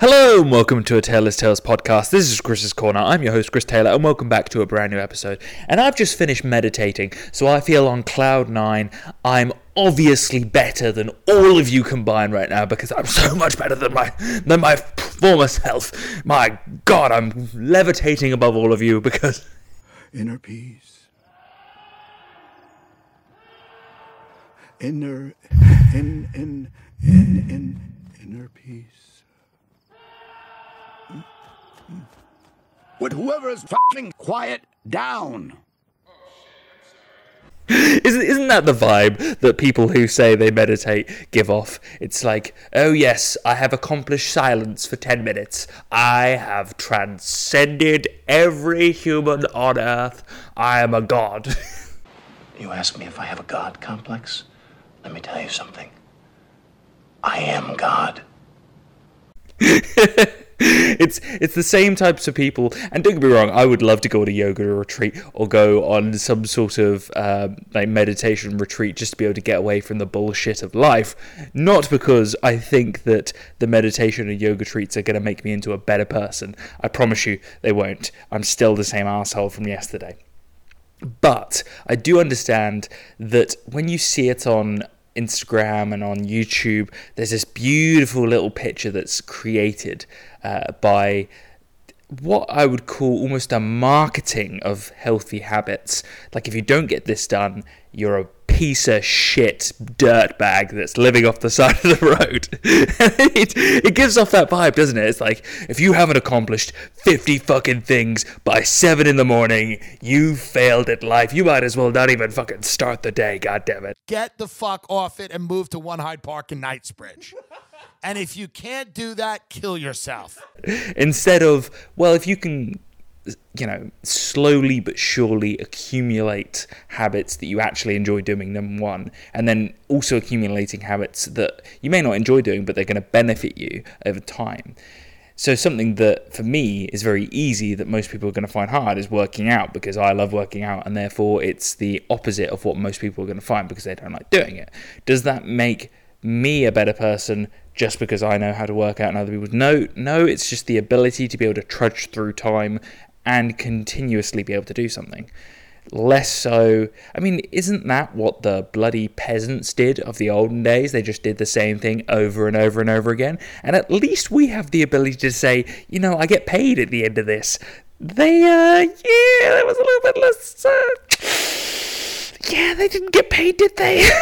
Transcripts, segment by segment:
Hello and welcome to a Taylor's Tales podcast. This is Chris's Corner. I'm your host, Chris Taylor, and welcome back to a brand new episode. And I've just finished meditating, so I feel on cloud nine. I'm obviously better than all of you combined right now because I'm so much better than my than my former self. My God, I'm levitating above all of you because inner peace, inner, in, in, in, in, inner peace. Would whoever is fucking quiet down? Isn't, isn't that the vibe that people who say they meditate give off? It's like, oh yes, I have accomplished silence for 10 minutes. I have transcended every human on earth. I am a god. You ask me if I have a God complex? Let me tell you something. I am God. it's it's the same types of people. And don't get me wrong, I would love to go on a yoga retreat or go on some sort of um, like meditation retreat just to be able to get away from the bullshit of life. Not because I think that the meditation and yoga retreats are going to make me into a better person. I promise you, they won't. I'm still the same asshole from yesterday. But I do understand that when you see it on Instagram and on YouTube, there's this beautiful little picture that's created uh, by what I would call almost a marketing of healthy habits. Like, if you don't get this done, you're a piece of shit dirtbag that's living off the side of the road. it, it gives off that vibe, doesn't it? It's like, if you haven't accomplished 50 fucking things by 7 in the morning, you failed at life. You might as well not even fucking start the day, God damn it. Get the fuck off it and move to One Hyde Park in Knightsbridge. And if you can't do that, kill yourself. Instead of, well, if you can, you know, slowly but surely accumulate habits that you actually enjoy doing, number one, and then also accumulating habits that you may not enjoy doing, but they're going to benefit you over time. So, something that for me is very easy that most people are going to find hard is working out because I love working out, and therefore it's the opposite of what most people are going to find because they don't like doing it. Does that make me a better person just because I know how to work out and other people no no it's just the ability to be able to trudge through time and continuously be able to do something. Less so I mean isn't that what the bloody peasants did of the olden days? They just did the same thing over and over and over again. And at least we have the ability to say you know I get paid at the end of this. They uh yeah there was a little bit less uh, yeah they didn't get paid did they?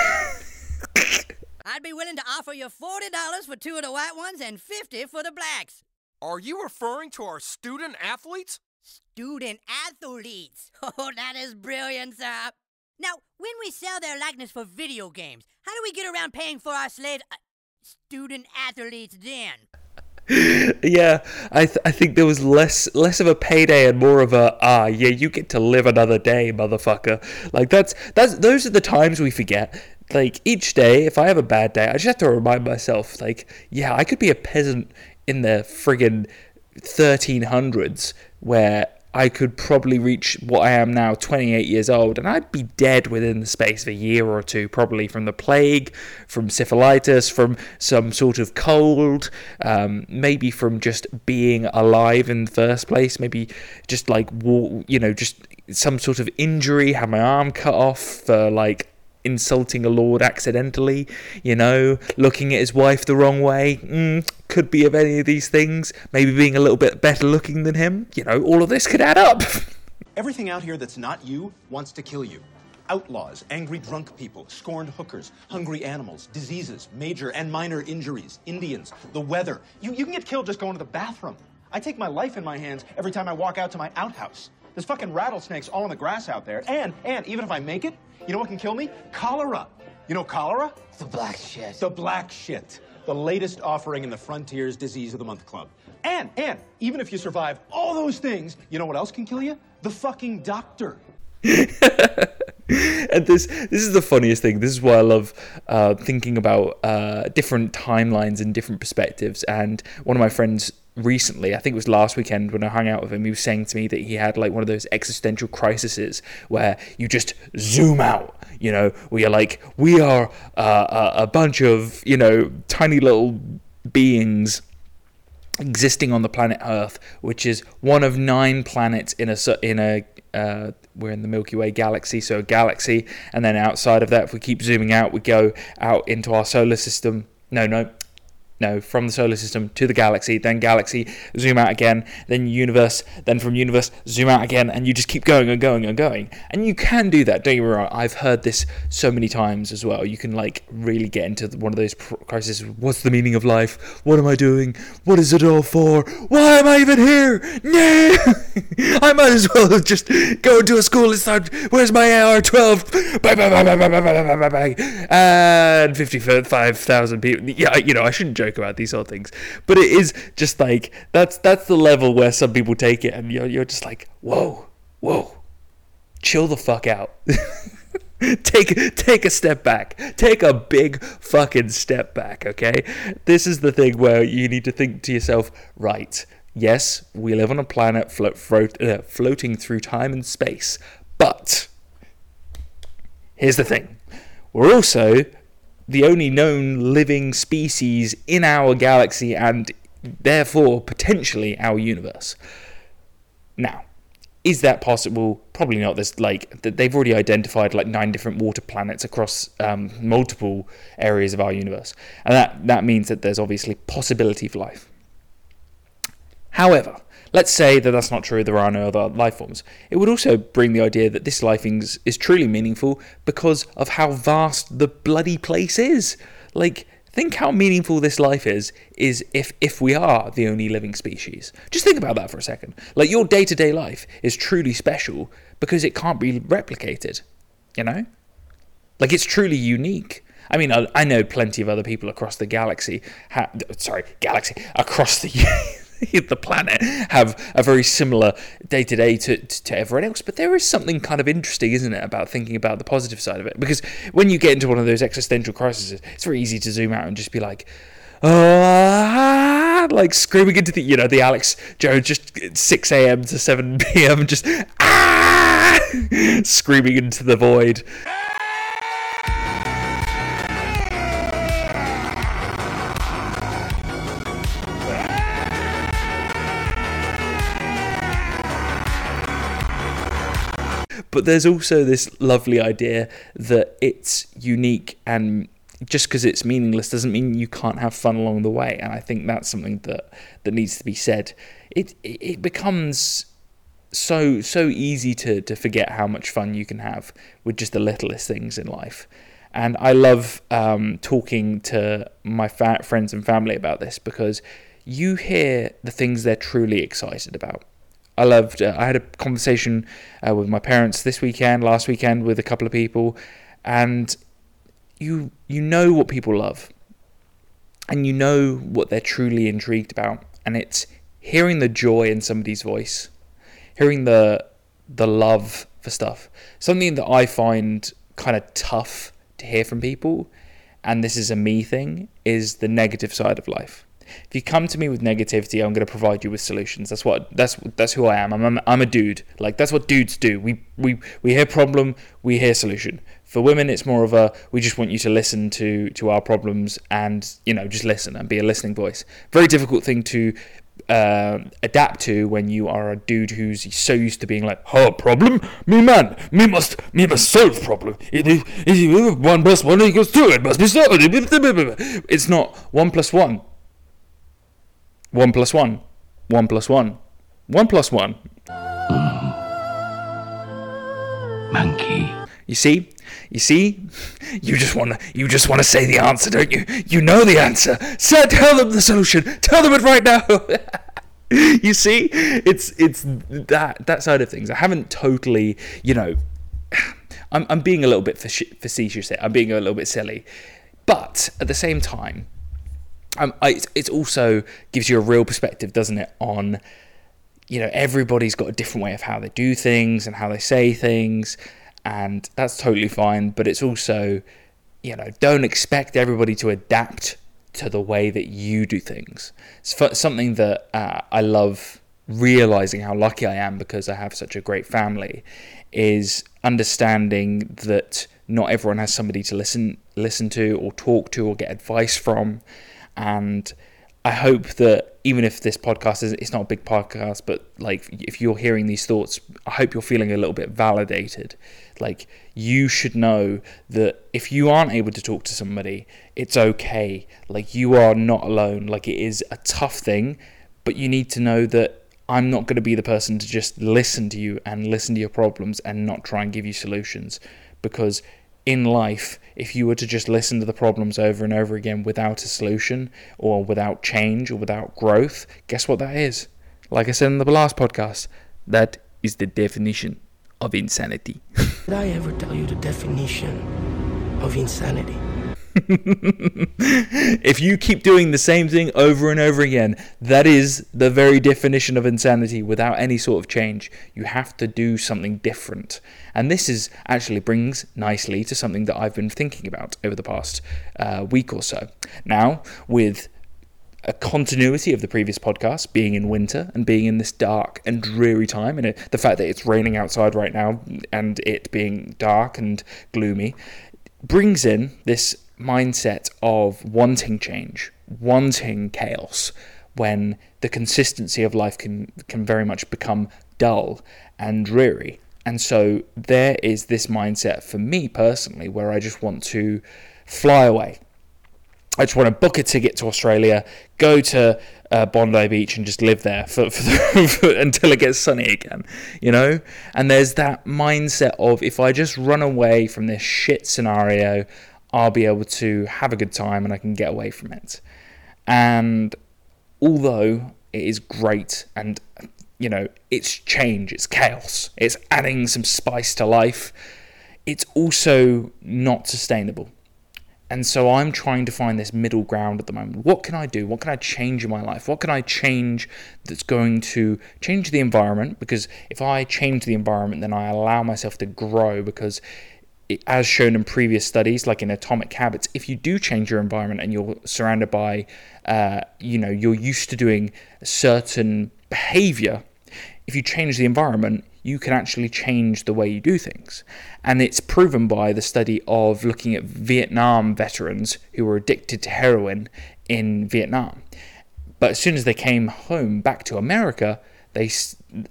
I'd be willing to offer you $40 for two of the white ones and 50 for the blacks. Are you referring to our student athletes? Student athletes. Oh, that is brilliant, sir. Now, when we sell their likeness for video games, how do we get around paying for our slave uh, student athletes then? yeah, I th- I think there was less less of a payday and more of a ah yeah you get to live another day, motherfucker. Like that's that's those are the times we forget like each day, if I have a bad day, I just have to remind myself, like, yeah, I could be a peasant in the friggin' 1300s where I could probably reach what I am now, 28 years old, and I'd be dead within the space of a year or two, probably from the plague, from syphilitis, from some sort of cold, um, maybe from just being alive in the first place, maybe just like, you know, just some sort of injury, have my arm cut off for like insulting a lord accidentally, you know, looking at his wife the wrong way. Mm, could be of any of these things. Maybe being a little bit better looking than him. You know, all of this could add up. Everything out here that's not you wants to kill you. Outlaws, angry drunk people, scorned hookers, hungry animals, diseases, major and minor injuries, Indians, the weather. You, you can get killed just going to the bathroom. I take my life in my hands every time I walk out to my outhouse. There's fucking rattlesnakes all in the grass out there. And, and, even if I make it, you know what can kill me? Cholera. You know cholera? The black shit. The black shit. The latest offering in the Frontiers Disease of the Month Club. And, and, even if you survive all those things, you know what else can kill you? The fucking doctor. and this this is the funniest thing. This is why I love uh, thinking about uh, different timelines and different perspectives. And one of my friends recently, I think it was last weekend when I hung out with him, he was saying to me that he had like one of those existential crises where you just zoom out, you know, where you're like, we are uh, a bunch of, you know, tiny little beings existing on the planet Earth, which is one of nine planets in a in a uh, we're in the Milky Way galaxy, so a galaxy, and then outside of that, if we keep zooming out, we go out into our solar system. No, no, no, from the solar system to the galaxy, then galaxy, zoom out again, then universe, then from universe, zoom out again, and you just keep going and going and going. And you can do that, don't me. I've heard this so many times as well. You can like really get into one of those crises. What's the meaning of life? What am I doing? What is it all for? Why am I even here? No! I might as well just go into a school and start. Where's my AR-12? Bang, bang, bang, bang, bang, bang, bang, bang, bang. And 55,000 people. Yeah, you know, I shouldn't joke about these sort of things, but it is just like that's that's the level where some people take it, and you're you're just like, whoa, whoa, chill the fuck out. take take a step back. Take a big fucking step back, okay? This is the thing where you need to think to yourself, right? Yes, we live on a planet uh, floating through time and space, but here's the thing: we're also the only known living species in our galaxy and therefore potentially our universe. Now, is that possible? Probably not. There's like they've already identified like nine different water planets across um, multiple areas of our universe, and that that means that there's obviously possibility for life. However, let's say that that's not true. There are no other life forms. It would also bring the idea that this life is, is truly meaningful because of how vast the bloody place is. Like think how meaningful this life is is if if we are the only living species just think about that for a second like your day-to-day life is truly special because it can't be replicated you know like it's truly unique I mean, I, I know plenty of other people across the galaxy. Ha- sorry, galaxy across the the planet have a very similar day to day to to everyone else. But there is something kind of interesting, isn't it, about thinking about the positive side of it? Because when you get into one of those existential crises, it's very easy to zoom out and just be like. Ah, like screaming into the, you know, the Alex Jones, just 6 a.m. to 7 p.m., just ah, screaming into the void. But there's also this lovely idea that it's unique and just because it's meaningless doesn't mean you can't have fun along the way. And i think that's something that that needs to be said. It it becomes so so easy to to forget how much fun you can have with just the littlest things in life. And i love um, talking to my friends and family about this because you hear the things they're truly excited about I loved. Uh, I had a conversation uh, with my parents this weekend, last weekend with a couple of people, and you you know what people love, and you know what they're truly intrigued about, and it's hearing the joy in somebody's voice, hearing the the love for stuff. Something that I find kind of tough to hear from people, and this is a me thing, is the negative side of life if you come to me with negativity, I'm going to provide you with solutions. That's what that's that's who I am. I'm I'm, a dude. Like that's what dudes do. We we we hear problem, we hear solution. For women, it's more of a we just want you to listen to to our problems and you know just listen and be a listening voice. Very difficult thing to uh, adapt to when you are a dude who's so used to being like, "Oh, problem? Me man, me must, me must solve problem. It is, it is one plus one equals two. It must be solved." It's not one plus one 1 plus 1. 1 plus 1. 1 plus 1. Monkey. You see? You see? You just want to you just want to say the answer, don't you? You know the answer. So tell them the solution. Tell them it right now. you see? It's it's that that side of things. I haven't totally, you know, I'm I'm being a little bit facetious here. I'm being a little bit silly. But at the same time, um, it, it also gives you a real perspective, doesn't it, on you know everybody's got a different way of how they do things and how they say things, and that's totally fine. But it's also you know don't expect everybody to adapt to the way that you do things. It's something that uh, I love realizing how lucky I am because I have such a great family is understanding that not everyone has somebody to listen listen to or talk to or get advice from and I hope that even if this podcast is it's not a big podcast, but like if you're hearing these thoughts, I hope you're feeling a little bit validated. Like you should know that if you aren't able to talk to somebody, it's okay. Like you are not alone. Like it is a tough thing, but you need to know that I'm not going to be the person to just listen to you and listen to your problems and not try and give you solutions because in life, if you were to just listen to the problems over and over again without a solution or without change or without growth, guess what that is? Like I said in the last podcast, that is the definition of insanity. Did I ever tell you the definition of insanity? if you keep doing the same thing over and over again, that is the very definition of insanity without any sort of change. You have to do something different. And this is actually brings nicely to something that I've been thinking about over the past uh, week or so. Now, with a continuity of the previous podcast, being in winter and being in this dark and dreary time, and it, the fact that it's raining outside right now and it being dark and gloomy, brings in this mindset of wanting change, wanting chaos, when the consistency of life can can very much become dull and dreary. And so there is this mindset for me personally where I just want to fly away. I just want to book a ticket to Australia, go to uh, Bondi Beach, and just live there for, for, the, until it gets sunny again, you know. And there's that mindset of if I just run away from this shit scenario, I'll be able to have a good time and I can get away from it. And although it is great and you know, it's change, it's chaos, it's adding some spice to life, it's also not sustainable. And so I'm trying to find this middle ground at the moment. What can I do? What can I change in my life? What can I change that's going to change the environment? Because if I change the environment, then I allow myself to grow because as shown in previous studies, like in Atomic Habits, if you do change your environment and you're surrounded by, uh, you know, you're used to doing certain behavior, if you change the environment, you can actually change the way you do things. And it's proven by the study of looking at Vietnam veterans who were addicted to heroin in Vietnam. But as soon as they came home back to America, they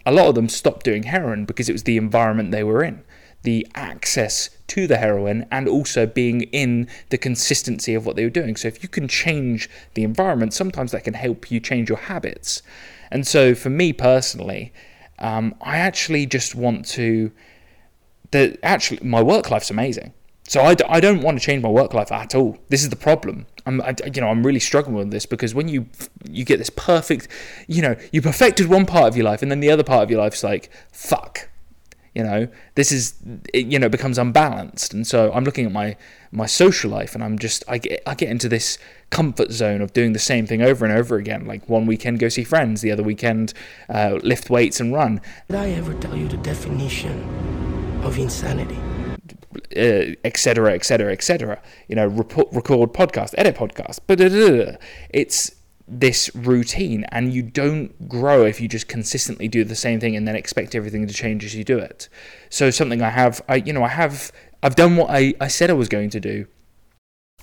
a lot of them stopped doing heroin because it was the environment they were in the access to the heroin and also being in the consistency of what they were doing. So if you can change the environment, sometimes that can help you change your habits. And so for me personally, um, I actually just want to. The actually my work life's amazing. So I, I don't want to change my work life at all. This is the problem. I'm I, you know I'm really struggling with this because when you you get this perfect, you know, you perfected one part of your life and then the other part of your life's like fuck you know this is it, you know becomes unbalanced. And so i'm looking at my my social life and i'm just i get i get into this comfort zone of doing the same thing over and over again. Like one weekend go see friends the other weekend uh, lift weights and run. Did i ever tell you the definition of insanity? Etc etc etc you know report, record podcast edit podcast. But it's this routine and you don't grow if you just consistently do the same thing and then expect everything to change as you do it. So something i have i you know i have i've done what i, I said i was going to do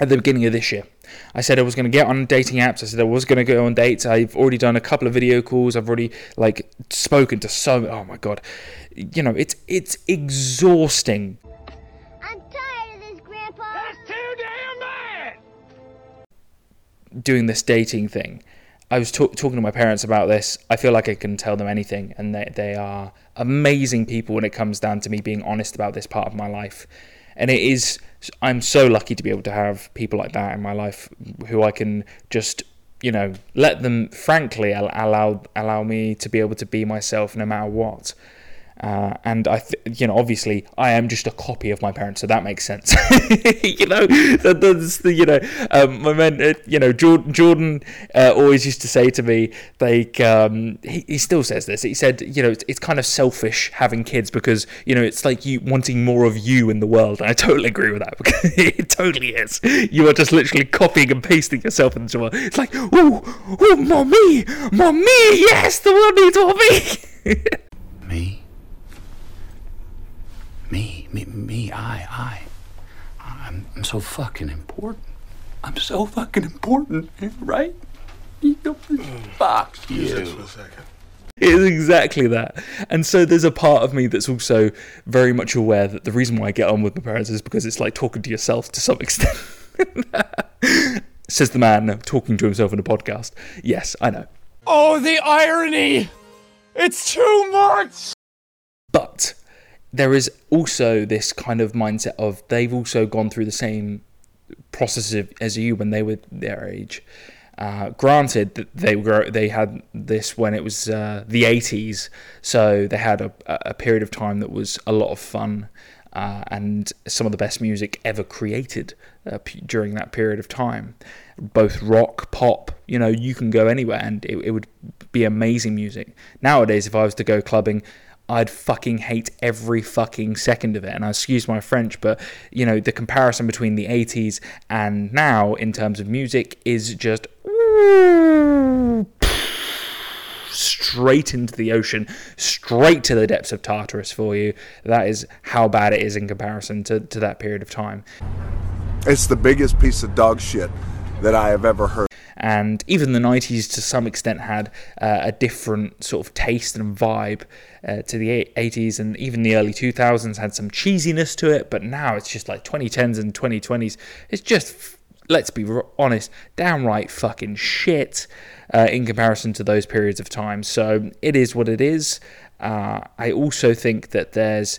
at the beginning of this year. I said i was going to get on dating apps. I said i was going to go on dates. I've already done a couple of video calls. I've already like spoken to so oh my god. You know it's it's exhausting doing this dating thing. I was talk- talking to my parents about this. I feel like I can tell them anything, and they, they are amazing people when it comes down to me being honest about this part of my life. And it is, I'm so lucky to be able to have people like that in my life who I can just, you know, let them frankly allow allow me to be able to be myself no matter what. Uh, and I, th- you know, obviously, I am just a copy of my parents, so that makes sense. you know, that, that's the, you know, um, my man, uh, you know, Jordan, Jordan uh, always used to say to me, like, um, he, he still says this. He said, you know, it's, it's kind of selfish having kids because, you know, it's like you wanting more of you in the world. And I totally agree with that because it totally is. You are just literally copying and pasting yourself into the world. It's like, oh, oh, mommy, mommy, yes, the world needs more me. Me? Me, me, me, I, I. I'm, I'm so fucking important. I'm so fucking important, right? You fuck you. It is exactly that. And so there's a part of me that's also very much aware that the reason why I get on with my parents is because it's like talking to yourself to some extent. Says the man talking to himself in a podcast. Yes, I know. Oh, the irony! It's too much! There is also this kind of mindset of they've also gone through the same process of, as you when they were their age. Uh, granted that they were they had this when it was uh, the 80s, so they had a, a period of time that was a lot of fun uh, and some of the best music ever created uh, p- during that period of time. Both rock, pop, you know, you can go anywhere and it, it would be amazing music. Nowadays, if I was to go clubbing, I'd fucking hate every fucking second of it. And I excuse my French, but you know, the comparison between the 80s and now in terms of music is just straight into the ocean, straight to the depths of Tartarus for you. That is how bad it is in comparison to, to that period of time. It's the biggest piece of dog shit that I have ever heard. And even the 90s, to some extent, had uh, a different sort of taste and vibe uh, to the 80s, and even the early 2000s had some cheesiness to it. But now it's just like 2010s and 2020s. It's just, let's be honest, downright fucking shit uh, in comparison to those periods of time. So it is what it is. Uh, I also think that there's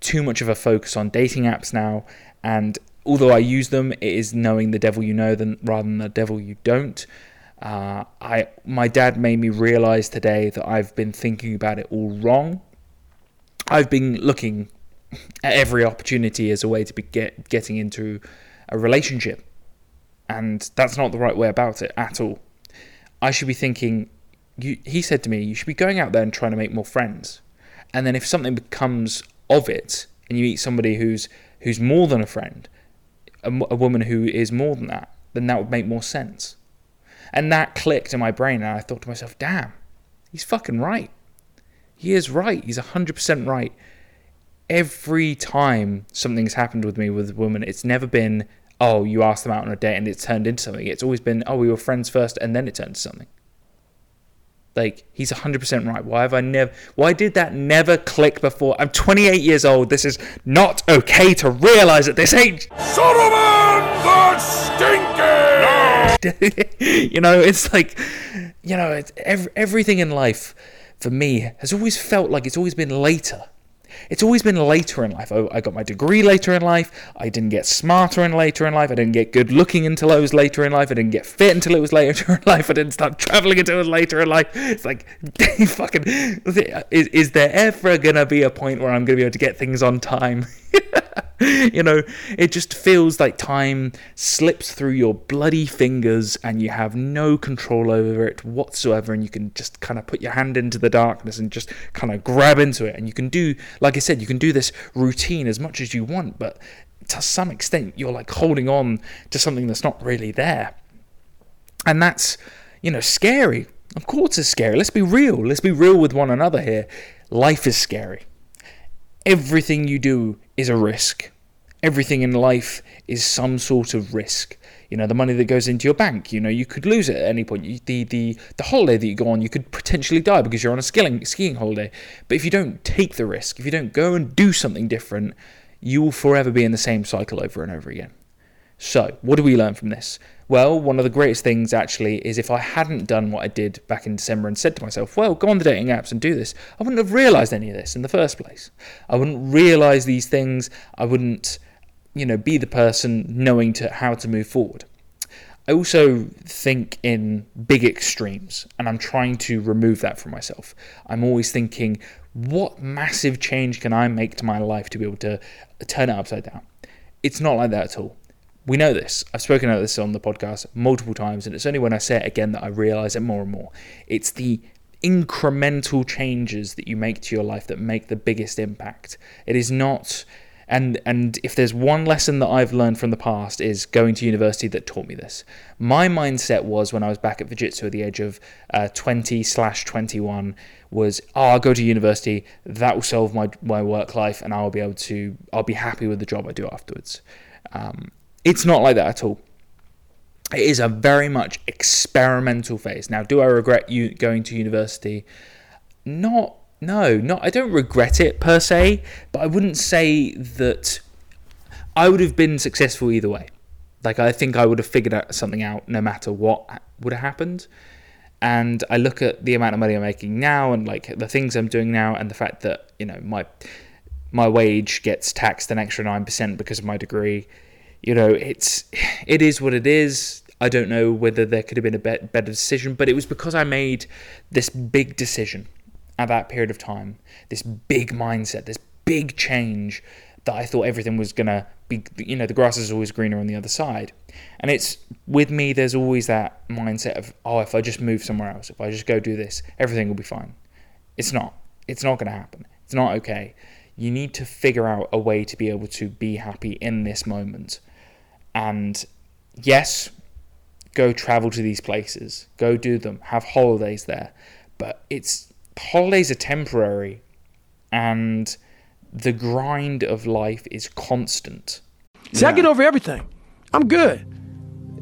too much of a focus on dating apps now, and although I use them, it is knowing the devil you know than rather than the devil you don't. Uh, I my dad made me realize today that I've been thinking about it all wrong. I've been looking at every opportunity as a way to be get, getting into a relationship, and that's not the right way about it at all. I should be thinking. You, he said to me, "You should be going out there and trying to make more friends, and then if something becomes of it, and you meet somebody who's who's more than a friend, a, a woman who is more than that, then that would make more sense." And that clicked in my brain, and I thought to myself, "Damn, he's fucking right. He is right. He's hundred percent right." Every time something's happened with me with a woman, it's never been, "Oh, you asked them out on a date and it's turned into something." It's always been, "Oh, we were friends first, and then it turned to something." Like he's 100% right. Why have I never why did that never click before? I'm 28 years old. This is not okay to realize at this age. Solomon the Stinky! you know, it's like you know, it's ev- everything in life for me has always felt like it's always been later. It's always been later in life. I, I got my degree later in life. I didn't get smarter in later in life. I didn't get good looking until I was later in life. I didn't get fit until it was later in life. I didn't start traveling until it was later in life. It's like, fucking, is, is there ever gonna be a point where I'm gonna be able to get things on time? you know, it just feels like time slips through your bloody fingers and you have no control over it whatsoever. And you can just kind of put your hand into the darkness and just kind of grab into it. And you can do, like I said, you can do this routine as much as you want, but to some extent, you're like holding on to something that's not really there. And that's, you know, scary. Of course, it's scary. Let's be real. Let's be real with one another here. Life is scary everything you do is a risk. Everything in life is some sort of risk. You know, the money that goes into your bank, you know, you could lose it at any point. You, the, the, the holiday that you go on, you could potentially die because you're on a skiing, skiing holiday. But if you don't take the risk, if you don't go and do something different, you will forever be in the same cycle over and over again. So, what do we learn from this? Well, one of the greatest things actually is if I hadn't done what I did back in December and said to myself, well, go on the dating apps and do this, I wouldn't have realized any of this in the first place. I wouldn't realize these things. I wouldn't, you know, be the person knowing to how to move forward. I also think in big extremes, and I'm trying to remove that from myself. I'm always thinking, what massive change can I make to my life to be able to turn it upside down? It's not like that at all we know this. I've spoken about this on the podcast multiple times, and it's only when I say it again that I realize it more and more. It's the incremental changes that you make to your life that make the biggest impact. It is not and and if there's one lesson that I've learned from the past is going to university that taught me this. My mindset was when I was back at Fujitsu at the age of uh, 20 slash 21 was oh I'll go to university that will solve my my work life and I'll be able to I'll be happy with the job I do afterwards. Um, it's not like that at all. it is a very much experimental phase. Now, do I regret you going to university? Not, no, not. I don't regret it per se, but I wouldn't say that I would have been successful either way. Like I think I would have figured out something out no matter what would have happened. And I look at the amount of money I'm making now, and like the things I'm doing now, and the fact that you know my my wage gets taxed an extra nine percent because of my degree you know, it's it is what it is. I don't know whether there could have been a better decision, but it was because I made this big decision at that period of time, this big mindset, this big change that I thought everything was gonna be. You know, the grass is always greener on the other side, and it's with me. There's always that mindset of, oh, if I just move somewhere else, if I just go do this, everything will be fine. It's not. It's not gonna happen. It's not okay. You need to figure out a way to be able to be happy in this moment and yes, go travel to these places, go do them, have holidays there. But it's holidays are temporary and the grind of life is constant. See, yeah. I get over everything. I'm good.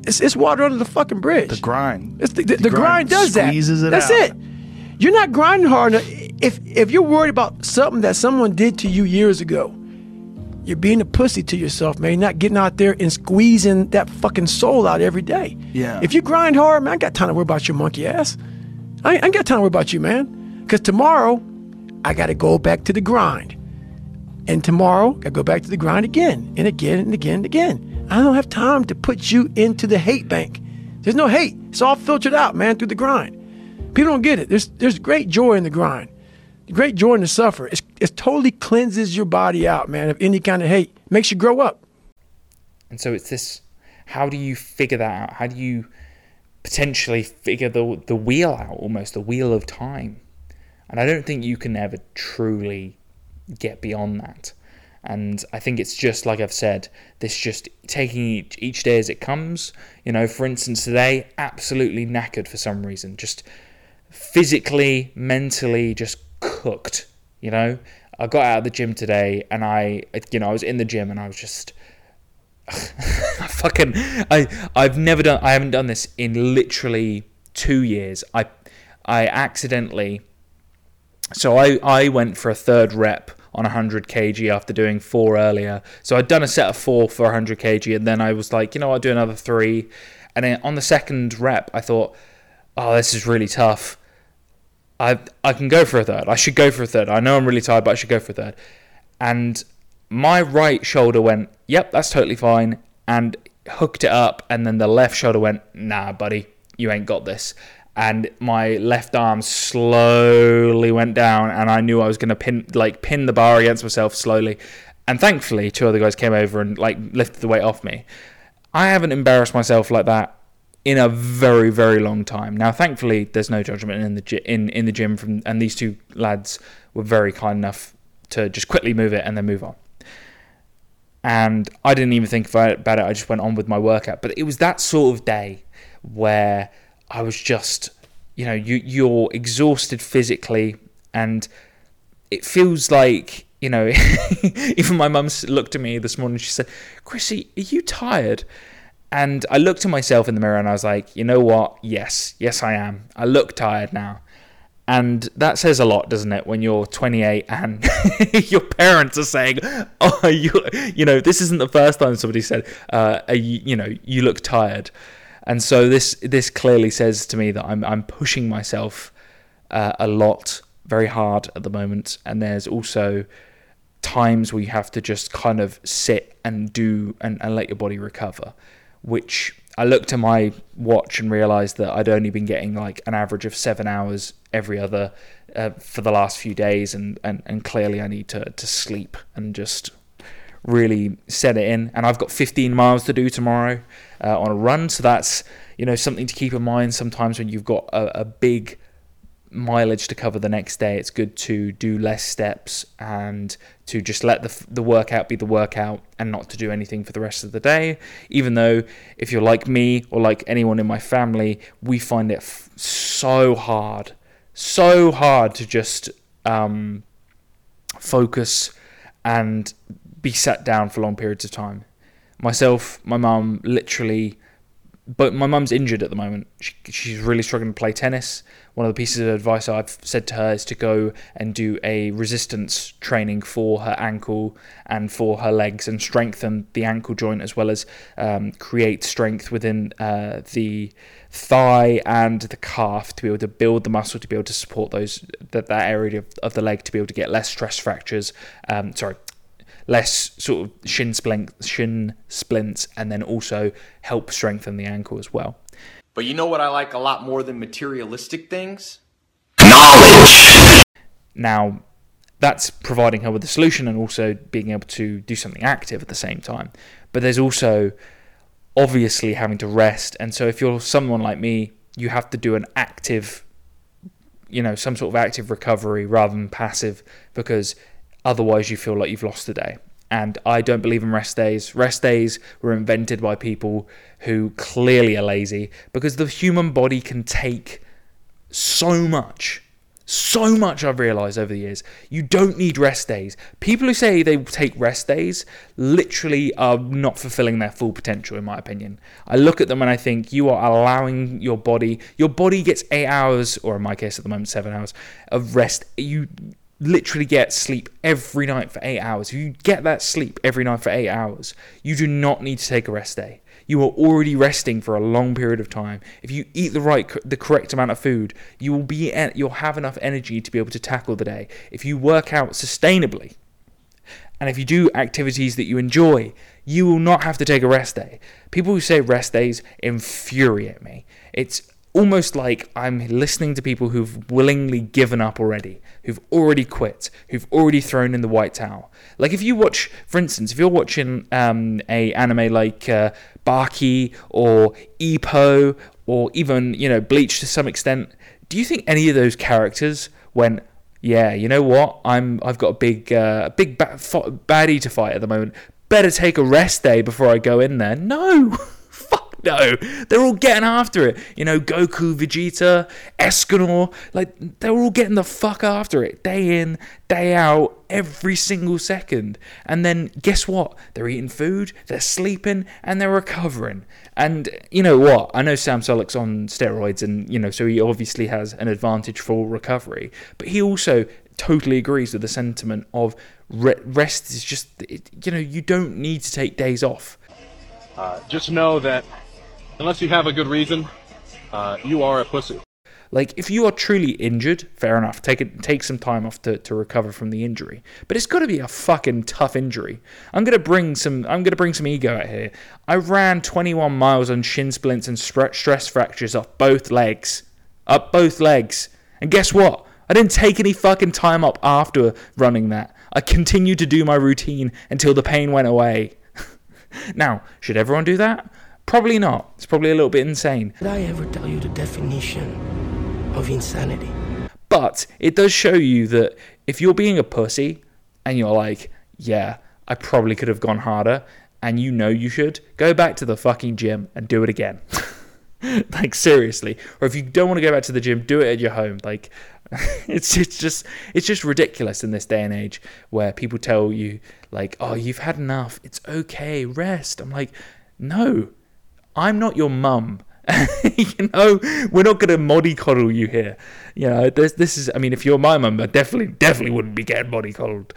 It's, it's water under the fucking bridge. The grind. It's the, the, the, the grind, grind, does that. It That's out. it. You're not grinding hard enough. If if you're worried about something that someone did to you years ago, you're being a pussy to yourself, man. You're not getting out there and squeezing that fucking soul out every day. Yeah. If you grind hard, man, I got time to worry about your monkey ass. I ain't, I ain't got time to worry about you, man. Because tomorrow, I got to go back to the grind. And tomorrow, I go back to the grind again and again and again and again. I don't have time to put you into the hate bank. There's no hate. It's all filtered out, man, through the grind. People don't get it. There's, there's great joy in the grind great joy in the suffer. It's, it totally cleanses your body out, man, of any kind of hate. Makes you grow up. And so it's this how do you figure that out? How do you potentially figure the the wheel out almost, the wheel of time? And I don't think you can ever truly get beyond that. And I think it's just like I've said, this just taking each, each day as it comes. You know, for instance, today, absolutely knackered for some reason. Just physically, mentally, just cooked. You know, I got out of the gym today, and I, you know, I was in the gym, and I was just. fucking I I've never done I haven't done this in literally 2 years. I I accidentally so I I went for a third rep on 100 kg after doing 4 earlier. So I'd done a set of 4 for 100 kg and then I was like, you know, I'll do another 3 and then on the second rep I thought, oh, this is really tough. I I can go for a third. I should go for a third. I know I'm really tired, but I should go for a third. And my right shoulder went, "Yep, that's totally fine," and hooked it up. And then the left shoulder went, "Nah, buddy, you ain't got this." And my left arm slowly went down, and I knew I was gonna pin like pin the bar against myself slowly. And thankfully, two other guys came over and like lifted the weight off me. I haven't embarrassed myself like that in a very very long time. Now, thankfully, there's no judgment in the in in the gym from, and these two lads were very kind enough to just quickly move it and then move on. And I didn't even think about it. I just went on with my workout. But it was that sort of day where I was just, you know, you you're exhausted physically, and it feels like you know. even my mum looked at me this morning. She said, "Chrissy, are you tired?" And I looked at myself in the mirror and I was like, you know what? Yes, yes, I am. I look tired now. And that says a lot, doesn't it? When you're 28 and your parents are saying, "Oh, you, you know, this isn't the first time somebody said, uh, you, you know, you look tired." And so this this clearly says to me that I'm I'm pushing myself uh, a lot, very hard at the moment. And there's also times where you have to just kind of sit and do and, and let your body recover which I looked at my watch and realized that I'd only been getting like an average of seven hours every other uh, for the last few days, and, and, and clearly I need to, to sleep and just really set it in. And I've got 15 miles to do tomorrow uh, on a run, so that's you know something to keep in mind. Sometimes when you've got a, a big mileage to cover the next day, it's good to do less steps and to just let the the workout be the workout and not to do anything for the rest of the day. Even though if you're like me or like anyone in my family, we find it f- so hard, so hard to just um, focus and be sat down for long periods of time. Myself, my mum, literally but my mum's injured at the moment. She, she's really struggling to play tennis. One of the pieces of advice I've said to her is to go and do a resistance training for her ankle and for her legs and strengthen the ankle joint as well as um, create strength within uh, the thigh and the calf to be able to build the muscle to be able to support those that, that area of, of the leg to be able to get less stress fractures. Um, sorry, less sort of shin splint, shin splints, and then also help strengthen the ankle as well. But you know what I like a lot more than materialistic things? Knowledge. Now, that's providing her with a solution and also being able to do something active at the same time. But there's also obviously having to rest. And so if you're someone like me, you have to do an active, you know, some sort of active recovery rather than passive because otherwise you feel like you've lost a day. And I don't believe in rest days. Rest days were invented by people who clearly are lazy because the human body can take so much so much I've realized over the years. You don't need rest days. People who say they take rest days literally are not fulfilling their full potential, in my opinion. I look at them and I think you are allowing your body, your body gets eight hours, or in my case at the moment, seven hours of rest. You literally get sleep every night for eight hours. If you get that sleep every night for eight hours, you do not need to take a rest day you are already resting for a long period of time. If you eat the right, the correct amount of food, you will be, you'll have enough energy to be able to tackle the day. If you work out sustainably, and if you do activities that you enjoy, you will not have to take a rest day. People who say rest days infuriate me. It's almost like I'm listening to people who've willingly given up already, who've already quit, who've already thrown in the white towel. Like if you watch, for instance, if you're watching um, a anime like uh, Baki or Ippo or even you know Bleach to some extent, do you think any of those characters went? Yeah, you know what? I'm I've got a big uh, big ba- baddie to fight at the moment. Better take a rest day before I go in there. No. No, they're all getting after it. You know, Goku, Vegeta, Escanor, like they're all getting the fuck after it day in, day out, every single second. And then guess what? They're eating food, they're sleeping, and they're recovering. And you know what? I know Sam Sulek's on steroids, and you know, so he obviously has an advantage for recovery. But he also totally agrees with the sentiment of rest is just, you know, you don't need to take days off. Uh, just know that unless you have a good reason, uh, you are a pussy. Like if you are truly injured, fair enough. Take it, take some time off to, to recover from the injury. But it's got to be a fucking tough injury. I'm gonna bring some. I'm gonna bring some ego out here. I ran 21 miles on shin splints and stress fractures off both legs, up both legs. And guess what? I didn't take any fucking time up after running that. I continued to do my routine until the pain went away. now, should everyone do that? Probably not. It's probably a little bit insane. Did I ever tell you the definition of insanity? But it does show you that if you're being a pussy and you're like, yeah, I probably could have gone harder, and you know you should, go back to the fucking gym and do it again. like seriously. Or if you don't want to go back to the gym, do it at your home. Like it's it's just it's just ridiculous in this day and age where people tell you like, "Oh, you've had enough. It's okay. Rest." I'm like, "No. I'm not your mum. you know, we're not going to mollycoddle you here. You know, this, this is, I mean, if you're my mum, I definitely, definitely wouldn't be getting mollycoddled.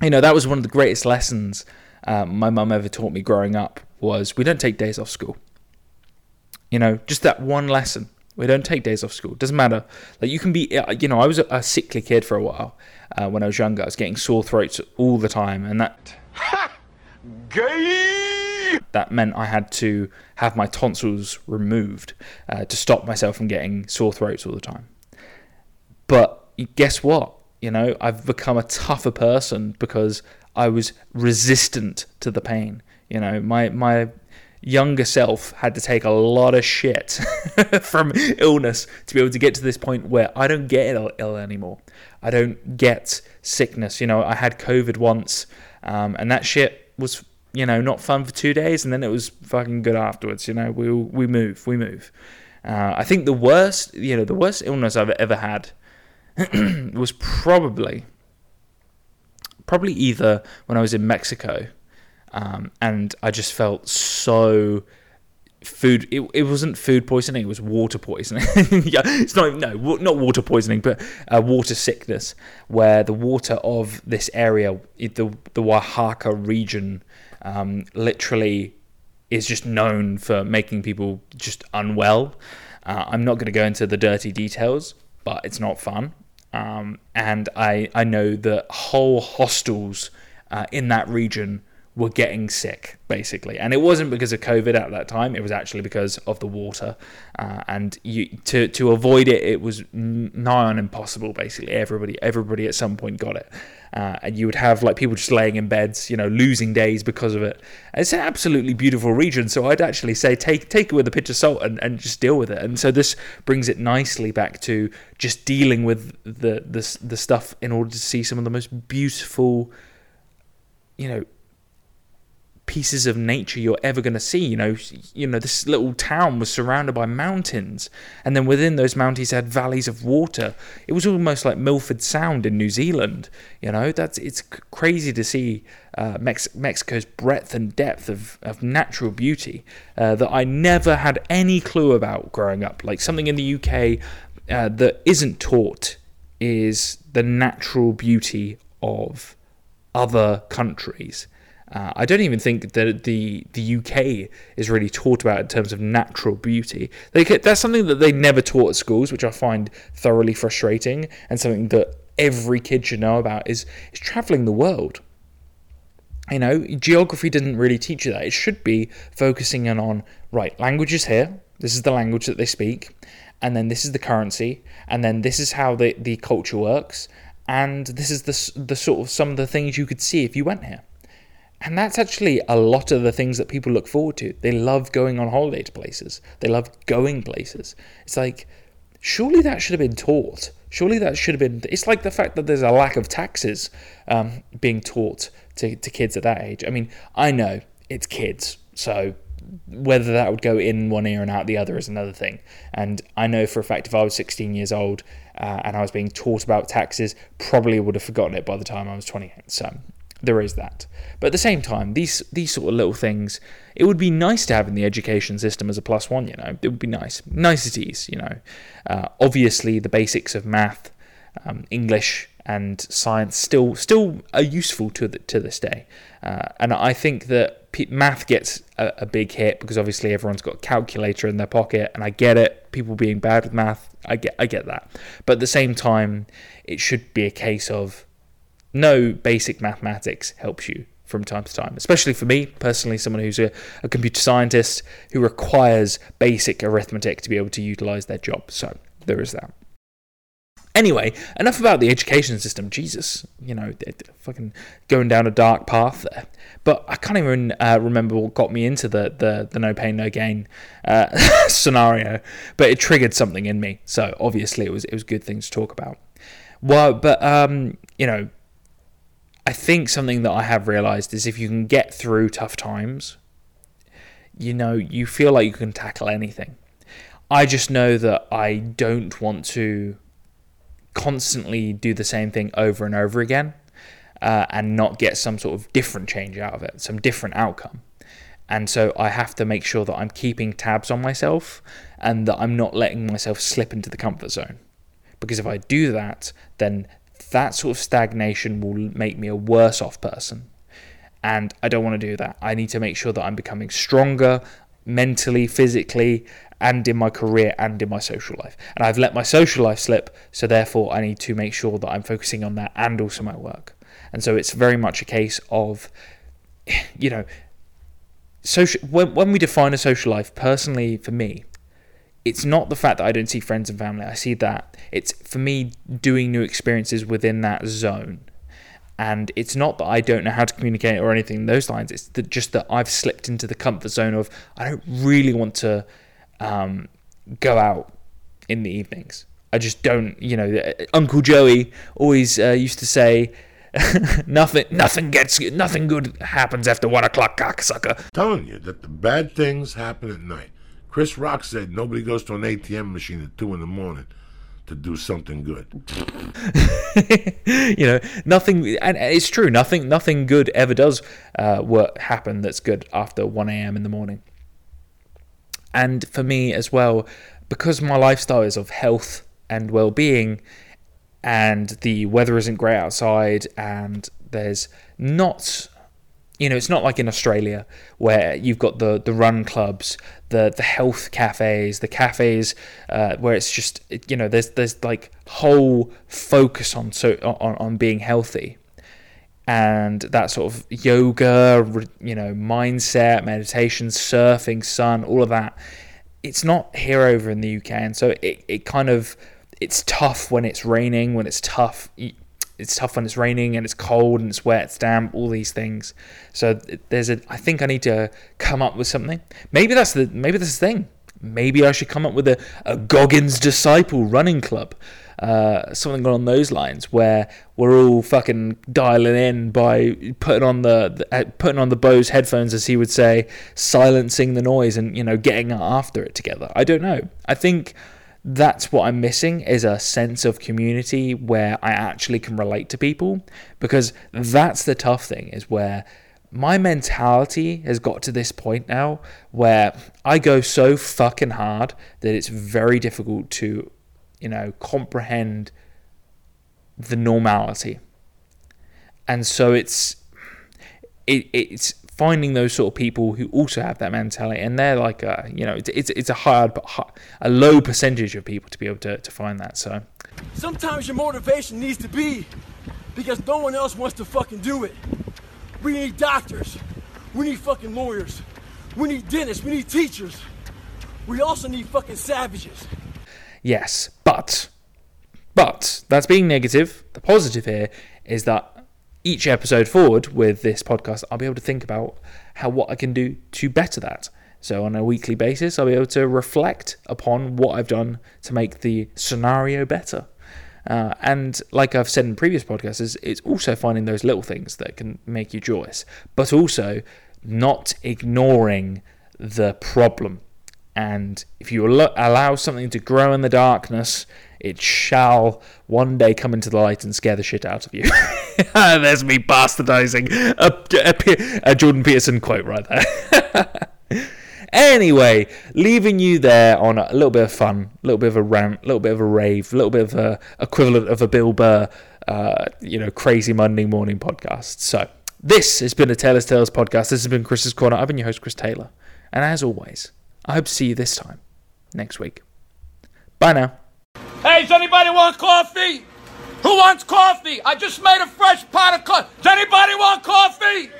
You know, that was one of the greatest lessons um, my mum ever taught me growing up was we don't take days off school. You know, just that one lesson. We don't take days off school. Doesn't matter. Like you can be, uh, you know, I was a, a sickly kid for a while uh, when I was younger. I was getting sore throats all the time, and that. Ha! Gay! That meant I had to have my tonsils removed uh, to stop myself from getting sore throats all the time. But guess what? You know, I've become a tougher person because I was resistant to the pain. You know, my my younger self had to take a lot of shit from illness to be able to get to this point where I don't get Ill, Ill anymore. I don't get sickness. You know, I had COVID once, um, and that shit was you know, not fun for two days, and then it was fucking good afterwards. You know, we we move, we move. Uh, I think the worst, you know, the worst illness I've ever had was probably, probably either when I was in Mexico, um, and I just felt so food. It, it wasn't food poisoning. It was water poisoning. yeah, it's not no not water poisoning, but uh, water sickness, where the water of this area, the the Oaxaca region, um, literally is just known for making people just unwell. Uh, I'm not going to go into the dirty details, but it's not fun. Um, and I I know that whole hostels uh, in that region were getting sick basically, and it wasn't because of COVID at that time. It was actually because of the water, uh, and you to to avoid it, it was nigh on impossible. Basically, everybody everybody at some point got it, uh, and you would have like people just laying in beds, you know, losing days because of it. It's an absolutely beautiful region, so I'd actually say take take it with a pinch of salt and, and just deal with it. And so this brings it nicely back to just dealing with the the the stuff in order to see some of the most beautiful, you know, pieces of nature you're ever going to see. You know, you know this little town was surrounded by mountains, and then within those mountains had valleys of water. It was almost like Milford Sound in New Zealand. You know, that's it's crazy to see uh, Mex- Mexico's breadth and depth of, of natural beauty uh, that I never had any clue about growing up. Like something in the UK uh, that isn't taught is the natural beauty of other countries. Uh, I don't even think that the the UK is really taught about in terms of natural beauty. They that's something that they never taught at schools, which I find thoroughly frustrating, and something that every kid should know about is is traveling the world. You know, geography didn't really teach you that. It should be focusing in on right languages here. This is the language that they speak, and then this is the currency, and then this is how the the culture works, and this is the the sort of some of the things you could see if you went here. And that's actually a lot of the things that people look forward to. They love going on holiday to places. They love going places. It's like, surely that should have been taught. Surely that should have been. It's like the fact that there's a lack of taxes um, being taught to, to kids at that age. I mean, I know it's kids, so whether that would go in one ear and out the other is another thing. And I know for a fact if I was 16 years old uh, and I was being taught about taxes, probably would have forgotten it by the time I was 28. So there is that. But at the same time, these these sort of little things, it would be nice to have in the education system as a plus one. You know, it would be nice niceties. You know, uh, obviously the basics of math, um, English, and science still still are useful to the, to this day. Uh, and I think that p- math gets a, a big hit because obviously everyone's got a calculator in their pocket, and I get it. People being bad with math, I get I get that. But at the same time, it should be a case of no basic mathematics helps you from time to time, especially for me personally, someone who's a, a computer scientist who requires basic arithmetic to be able to utilize their job. So there is that. Anyway, enough about the education system. Jesus, you know, they're fucking going down a dark path there. But I can't even uh, remember what got me into the, the, the no pain no gain uh, scenario. But it triggered something in me, so obviously it was it was good thing to talk about. Well, but um, you know, I think something that I have realized is if you can get through tough times, you know, you feel like you can tackle anything. I just know that I don't want to constantly do the same thing over and over again uh, and not get some sort of different change out of it, some different outcome. And so I have to make sure that I'm keeping tabs on myself and that I'm not letting myself slip into the comfort zone. Because if I do that, then that sort of stagnation will make me a worse off person. And I don't want to do that. I need to make sure that I'm becoming stronger mentally, physically, and in my career and in my social life. And I've let my social life slip, so therefore I need to make sure that I'm focusing on that and also my work. And so it's very much a case of, you know, social. When, when we define a social life, personally for me, it's not the fact that I don't see friends and family. I see that. It's for me doing new experiences within that zone. And it's not that I don't know how to communicate or anything in those lines. It's that just that I've slipped into the comfort zone of I don't really want to um, go out in the evenings. I just don't. You know, Uncle Joey always uh, used to say, "Nothing, nothing gets, nothing good happens after one o'clock, cocksucker." telling you that the bad things happen at night. Chris Rock said nobody goes to an ATM machine at two in the morning to do something good. you know, nothing, and it's true. Nothing, nothing good ever does uh, work happen that's good after one a.m. in the morning. And for me as well, because my lifestyle is of health and well being, and the weather isn't great outside, and there's not you know, it's not like in Australia where you've got the, the run clubs, the the health cafes, the cafes uh, where it's just you know there's there's like whole focus on so on on being healthy, and that sort of yoga, you know, mindset, meditation, surfing, sun, all of that. It's not here over in the UK, and so it, it kind of it's tough when it's raining, when it's tough it's tough when it's raining and it's cold and it's wet, it's damp, all these things. So there's a. I think I need to come up with something. Maybe that's the. Maybe the thing. Maybe I should come up with a, a Goggins disciple running club, uh, something along those lines, where we're all fucking dialing in by putting on the, the uh, putting on the Bose headphones, as he would say, silencing the noise, and you know getting after it together. I don't know. I think that's what I'm missing is a sense of community where I actually can relate to people because that's the tough thing is where my mentality has got to this point now where I go so fucking hard that it's very difficult to you know comprehend the normality. And so it's it, it's finding those sort of people who also have that mentality, and they're like a, you know, it's it's, it's a hard but a low percentage of people to be able to, to find that. So sometimes your motivation needs to be because no one else wants to fucking do it. We need doctors, we need fucking lawyers, we need dentists, we need teachers. We also need fucking savages. Yes, but but that's being negative. The positive here is that each episode forward with this podcast, I'll be able to think about how what I can do to better that. So on a weekly basis, I'll be able to reflect upon what I've done to make the scenario better. Uh, and like I've said in previous podcasts, it's also finding those little things that can make you joyous, but also not ignoring the problem. And if you allow something to grow in the darkness, it shall one day come into the light and scare the shit out of you. There's me bastardizing a, a, a Jordan Peterson quote right there. Anyway, leaving you there on a little bit of fun, a little bit of a rant, a little bit of a rave, a little bit of a equivalent of a Bill Burr, uh, you know, crazy Monday morning podcast. So this has been a Taylor's Tales podcast. This has been Chris's Corner. I've been your host, Chris Taylor, and as always, I hope to see you this time next week. Bye now. Hey, does anybody want coffee? Who wants coffee? I just made a fresh pot of coffee. Does anybody want coffee?